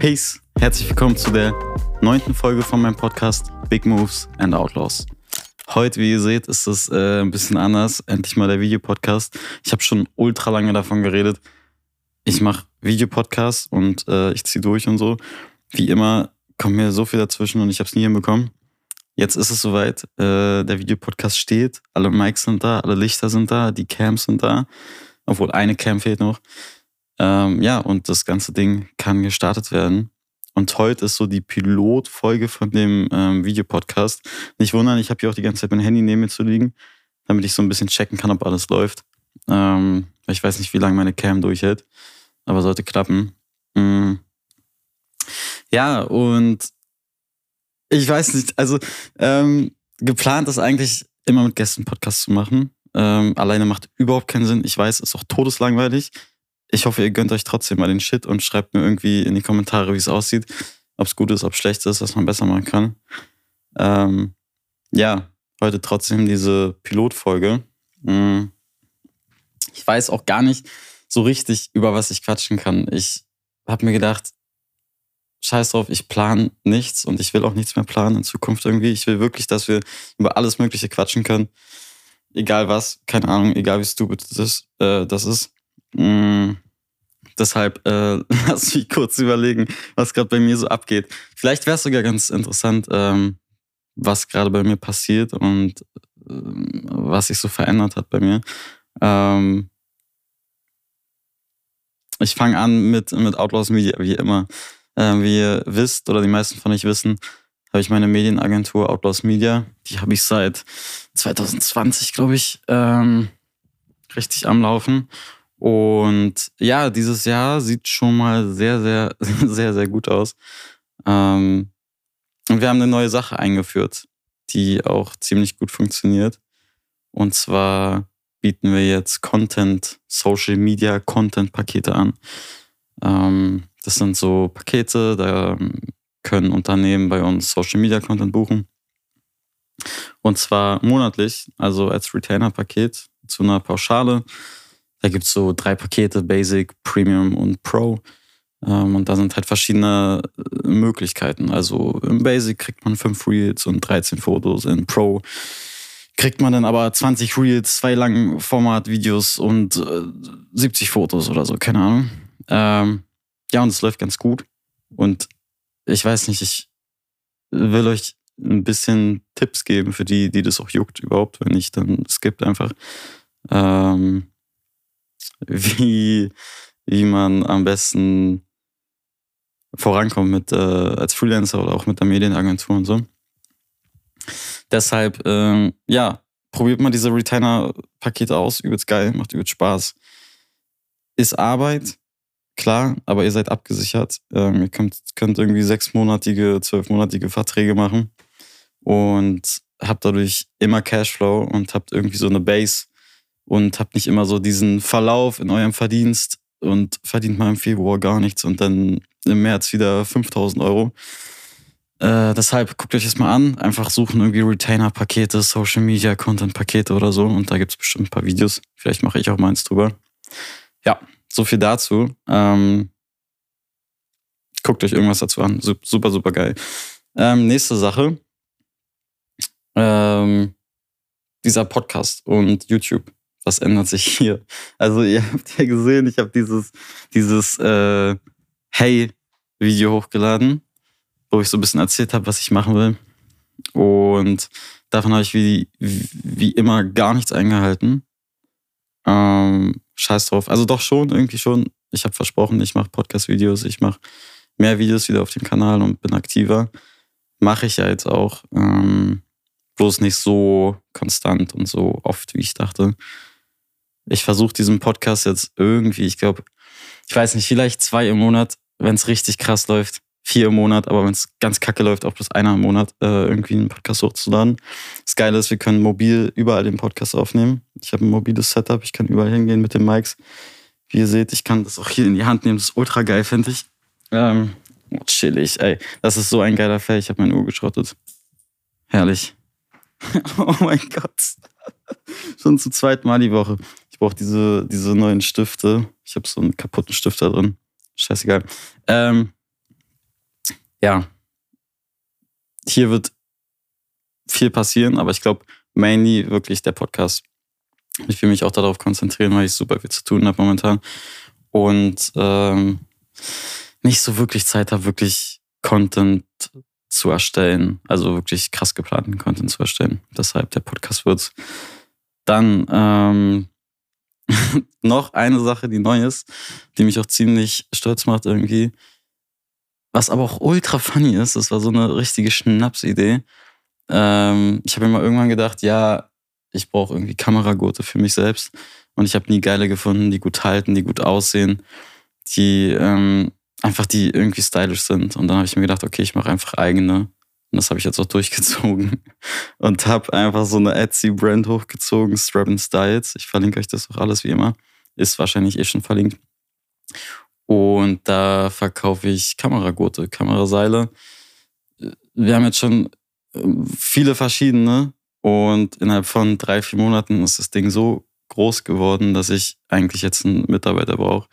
Peace. Herzlich willkommen zu der neunten Folge von meinem Podcast Big Moves and Outlaws. Heute, wie ihr seht, ist es äh, ein bisschen anders. Endlich mal der Videopodcast. Ich habe schon ultra lange davon geredet. Ich mache Videopodcasts und äh, ich ziehe durch und so. Wie immer kommt mir so viel dazwischen und ich habe es nie hinbekommen. Jetzt ist es soweit. Äh, der Videopodcast steht. Alle Mics sind da, alle Lichter sind da, die Cams sind da. Obwohl eine Cam fehlt noch. Ähm, ja, und das ganze Ding kann gestartet werden. Und heute ist so die Pilotfolge von dem ähm, Videopodcast. Nicht wundern, ich habe hier auch die ganze Zeit mein Handy neben mir zu liegen, damit ich so ein bisschen checken kann, ob alles läuft. Ähm, ich weiß nicht, wie lange meine Cam durchhält, aber sollte klappen. Mhm. Ja, und ich weiß nicht, also ähm, geplant ist eigentlich immer mit Gästen Podcast zu machen. Ähm, alleine macht überhaupt keinen Sinn. Ich weiß, ist auch todeslangweilig ich hoffe, ihr gönnt euch trotzdem mal den Shit und schreibt mir irgendwie in die Kommentare, wie es aussieht. Ob es gut ist, ob es schlecht ist, was man besser machen kann. Ähm, ja, heute trotzdem diese Pilotfolge. Hm. Ich weiß auch gar nicht so richtig, über was ich quatschen kann. Ich habe mir gedacht, scheiß drauf, ich plane nichts und ich will auch nichts mehr planen in Zukunft irgendwie. Ich will wirklich, dass wir über alles Mögliche quatschen können. Egal was, keine Ahnung, egal wie stupid das ist. Äh, das ist. Mm, deshalb äh, lass mich kurz überlegen, was gerade bei mir so abgeht. Vielleicht wäre es sogar ganz interessant, ähm, was gerade bei mir passiert und äh, was sich so verändert hat bei mir. Ähm, ich fange an mit, mit Outlaws Media, wie immer. Äh, wie ihr wisst, oder die meisten von euch wissen, habe ich meine Medienagentur Outlaws Media. Die habe ich seit 2020, glaube ich, ähm, richtig am Laufen. Und ja, dieses Jahr sieht schon mal sehr, sehr, sehr, sehr gut aus. Ähm, und wir haben eine neue Sache eingeführt, die auch ziemlich gut funktioniert. Und zwar bieten wir jetzt Content, Social Media Content Pakete an. Ähm, das sind so Pakete, da können Unternehmen bei uns Social Media Content buchen. Und zwar monatlich, also als Retainer-Paket zu einer Pauschale. Da gibt es so drei Pakete, Basic, Premium und Pro. Ähm, und da sind halt verschiedene äh, Möglichkeiten. Also im Basic kriegt man fünf Reels und 13 Fotos. In Pro kriegt man dann aber 20 Reels, zwei Langformat-Videos und äh, 70 Fotos oder so, keine Ahnung. Ähm, ja, und es läuft ganz gut. Und ich weiß nicht, ich will euch ein bisschen Tipps geben für die, die das auch juckt überhaupt. Wenn nicht, dann skippt einfach. Ähm, wie, wie man am besten vorankommt mit, äh, als Freelancer oder auch mit der Medienagentur und so. Deshalb, ähm, ja, probiert mal diese Retainer-Pakete aus. Übelst geil, macht übelst Spaß. Ist Arbeit, klar, aber ihr seid abgesichert. Ähm, ihr könnt, könnt irgendwie sechsmonatige, zwölfmonatige Verträge machen und habt dadurch immer Cashflow und habt irgendwie so eine Base, und habt nicht immer so diesen Verlauf in eurem Verdienst und verdient mal im Februar gar nichts und dann im März wieder 5000 Euro. Äh, deshalb guckt euch das mal an. Einfach suchen irgendwie Retainer-Pakete, Social Media, Content-Pakete oder so. Und da gibt es bestimmt ein paar Videos. Vielleicht mache ich auch meins drüber. Ja, so viel dazu. Ähm, guckt euch irgendwas dazu an. Super, super geil. Ähm, nächste Sache. Ähm, dieser Podcast und YouTube was ändert sich hier? Also ihr habt ja gesehen, ich habe dieses, dieses äh, Hey-Video hochgeladen, wo ich so ein bisschen erzählt habe, was ich machen will. Und davon habe ich wie, wie immer gar nichts eingehalten. Ähm, scheiß drauf. Also doch schon, irgendwie schon. Ich habe versprochen, ich mache Podcast-Videos, ich mache mehr Videos wieder auf dem Kanal und bin aktiver. Mache ich ja jetzt auch. Ähm, bloß nicht so konstant und so oft, wie ich dachte. Ich versuche diesen Podcast jetzt irgendwie, ich glaube, ich weiß nicht, vielleicht zwei im Monat, wenn es richtig krass läuft, vier im Monat, aber wenn es ganz kacke läuft, auch bloß einer im Monat, äh, irgendwie einen Podcast hochzuladen. Das Geile ist, wir können mobil überall den Podcast aufnehmen. Ich habe ein mobiles Setup, ich kann überall hingehen mit den Mics. Wie ihr seht, ich kann das auch hier in die Hand nehmen, das ist ultra geil, finde ich. Ähm, oh, chillig, ey. Das ist so ein geiler Fell, ich habe meine Uhr geschrottet. Herrlich. oh mein Gott. Schon zum zweiten Mal die Woche. Ich brauche diese, diese neuen Stifte. Ich habe so einen kaputten Stift da drin. Scheißegal. Ähm, ja, hier wird viel passieren, aber ich glaube, mainly wirklich der Podcast. Ich will mich auch darauf konzentrieren, weil ich super viel zu tun habe momentan. Und ähm, nicht so wirklich Zeit habe, wirklich Content zu erstellen. Also wirklich krass geplanten Content zu erstellen. Deshalb der Podcast wird. Dann ähm, noch eine Sache, die neu ist, die mich auch ziemlich stolz macht irgendwie. Was aber auch ultra funny ist, das war so eine richtige Schnapsidee. Ähm, ich habe mal irgendwann gedacht, ja, ich brauche irgendwie Kameragurte für mich selbst. Und ich habe nie geile gefunden, die gut halten, die gut aussehen, die ähm, einfach die irgendwie stylisch sind. Und dann habe ich mir gedacht, okay, ich mache einfach eigene. Und das habe ich jetzt auch durchgezogen. Und habe einfach so eine Etsy-Brand hochgezogen, Strap Styles. Ich verlinke euch das auch alles wie immer. Ist wahrscheinlich eh schon verlinkt. Und da verkaufe ich Kameragurte, Kameraseile. Wir haben jetzt schon ähm, viele verschiedene. Und innerhalb von drei, vier Monaten ist das Ding so groß geworden, dass ich eigentlich jetzt einen Mitarbeiter brauche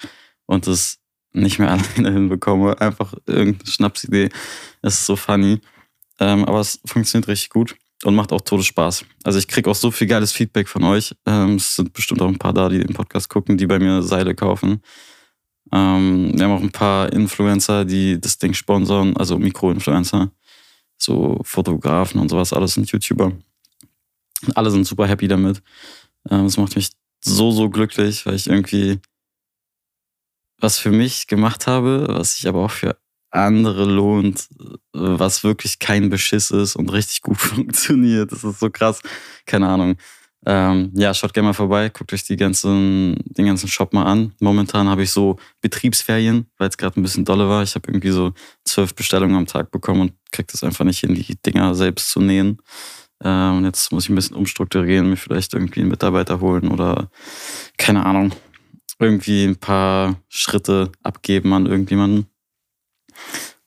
und das nicht mehr alleine hinbekomme. Einfach irgendeine Schnapsidee. Es ist so funny. Ähm, aber es funktioniert richtig gut und macht auch Todesspaß. Also ich kriege auch so viel geiles Feedback von euch. Ähm, es sind bestimmt auch ein paar da, die den Podcast gucken, die bei mir Seile kaufen. Ähm, wir haben auch ein paar Influencer, die das Ding sponsern, also Mikroinfluencer, so Fotografen und sowas, alles sind YouTuber. Alle sind super happy damit. Ähm, das macht mich so, so glücklich, weil ich irgendwie was für mich gemacht habe, was ich aber auch für andere lohnt, was wirklich kein Beschiss ist und richtig gut funktioniert. Das ist so krass. Keine Ahnung. Ähm, ja, schaut gerne mal vorbei, guckt euch die ganzen, den ganzen Shop mal an. Momentan habe ich so Betriebsferien, weil es gerade ein bisschen dolle war. Ich habe irgendwie so zwölf Bestellungen am Tag bekommen und kriege das einfach nicht hin, die Dinger selbst zu nähen. Äh, und jetzt muss ich ein bisschen umstrukturieren, mir vielleicht irgendwie einen Mitarbeiter holen oder keine Ahnung, irgendwie ein paar Schritte abgeben an irgendjemanden.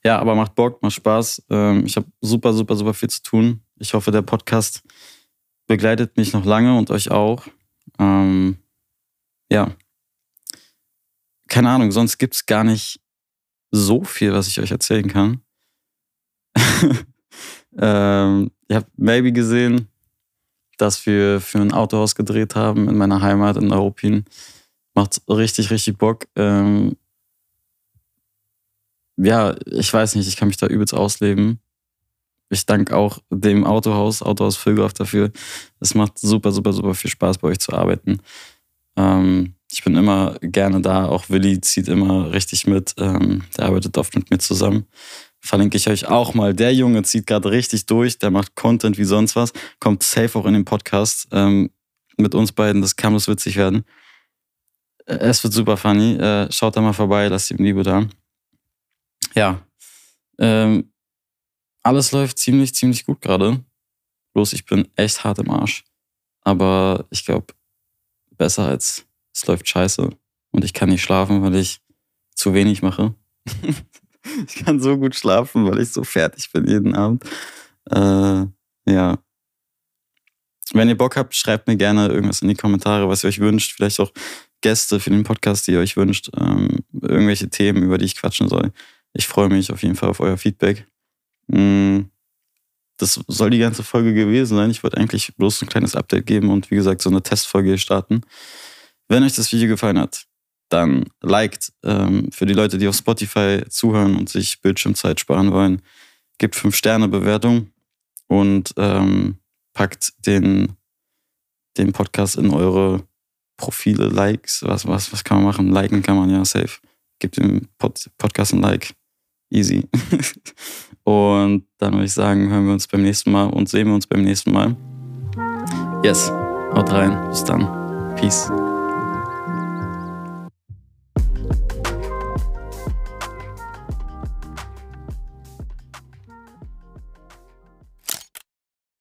Ja, aber macht Bock, macht Spaß. Ähm, ich habe super, super, super viel zu tun. Ich hoffe, der Podcast begleitet mich noch lange und euch auch. Ähm, ja. Keine Ahnung, sonst gibt es gar nicht so viel, was ich euch erzählen kann. ähm, Ihr habt maybe gesehen, dass wir für ein Autohaus gedreht haben in meiner Heimat in Europin. Macht richtig, richtig Bock. Ähm ja, ich weiß nicht, ich kann mich da übelst ausleben. Ich danke auch dem Autohaus, Autohaus Füllgraf dafür. Es macht super, super, super viel Spaß, bei euch zu arbeiten. Ähm ich bin immer gerne da. Auch Willi zieht immer richtig mit. Ähm der arbeitet oft mit mir zusammen verlinke ich euch auch mal. Der Junge zieht gerade richtig durch, der macht Content wie sonst was, kommt safe auch in den Podcast ähm, mit uns beiden. Das kann bloß witzig werden. Äh, es wird super funny. Äh, schaut da mal vorbei, lasst ihm Liebe da. Ja. Ähm, alles läuft ziemlich, ziemlich gut gerade. Bloß ich bin echt hart im Arsch. Aber ich glaube, besser als es läuft scheiße. Und ich kann nicht schlafen, weil ich zu wenig mache. Ich kann so gut schlafen, weil ich so fertig bin jeden Abend. Äh, ja. Wenn ihr Bock habt, schreibt mir gerne irgendwas in die Kommentare, was ihr euch wünscht. Vielleicht auch Gäste für den Podcast, die ihr euch wünscht. Ähm, irgendwelche Themen, über die ich quatschen soll. Ich freue mich auf jeden Fall auf euer Feedback. Mm, das soll die ganze Folge gewesen sein. Ich wollte eigentlich bloß ein kleines Update geben und wie gesagt so eine Testfolge starten. Wenn euch das Video gefallen hat, dann liked. Ähm, für die Leute, die auf Spotify zuhören und sich Bildschirmzeit sparen wollen, gebt 5 Sterne Bewertung und ähm, packt den, den Podcast in eure Profile, Likes. Was, was, was kann man machen? Liken kann man ja safe. Gebt dem Pod Podcast ein Like. Easy. und dann würde ich sagen, hören wir uns beim nächsten Mal und sehen wir uns beim nächsten Mal. Yes. Haut rein. Bis dann. Peace.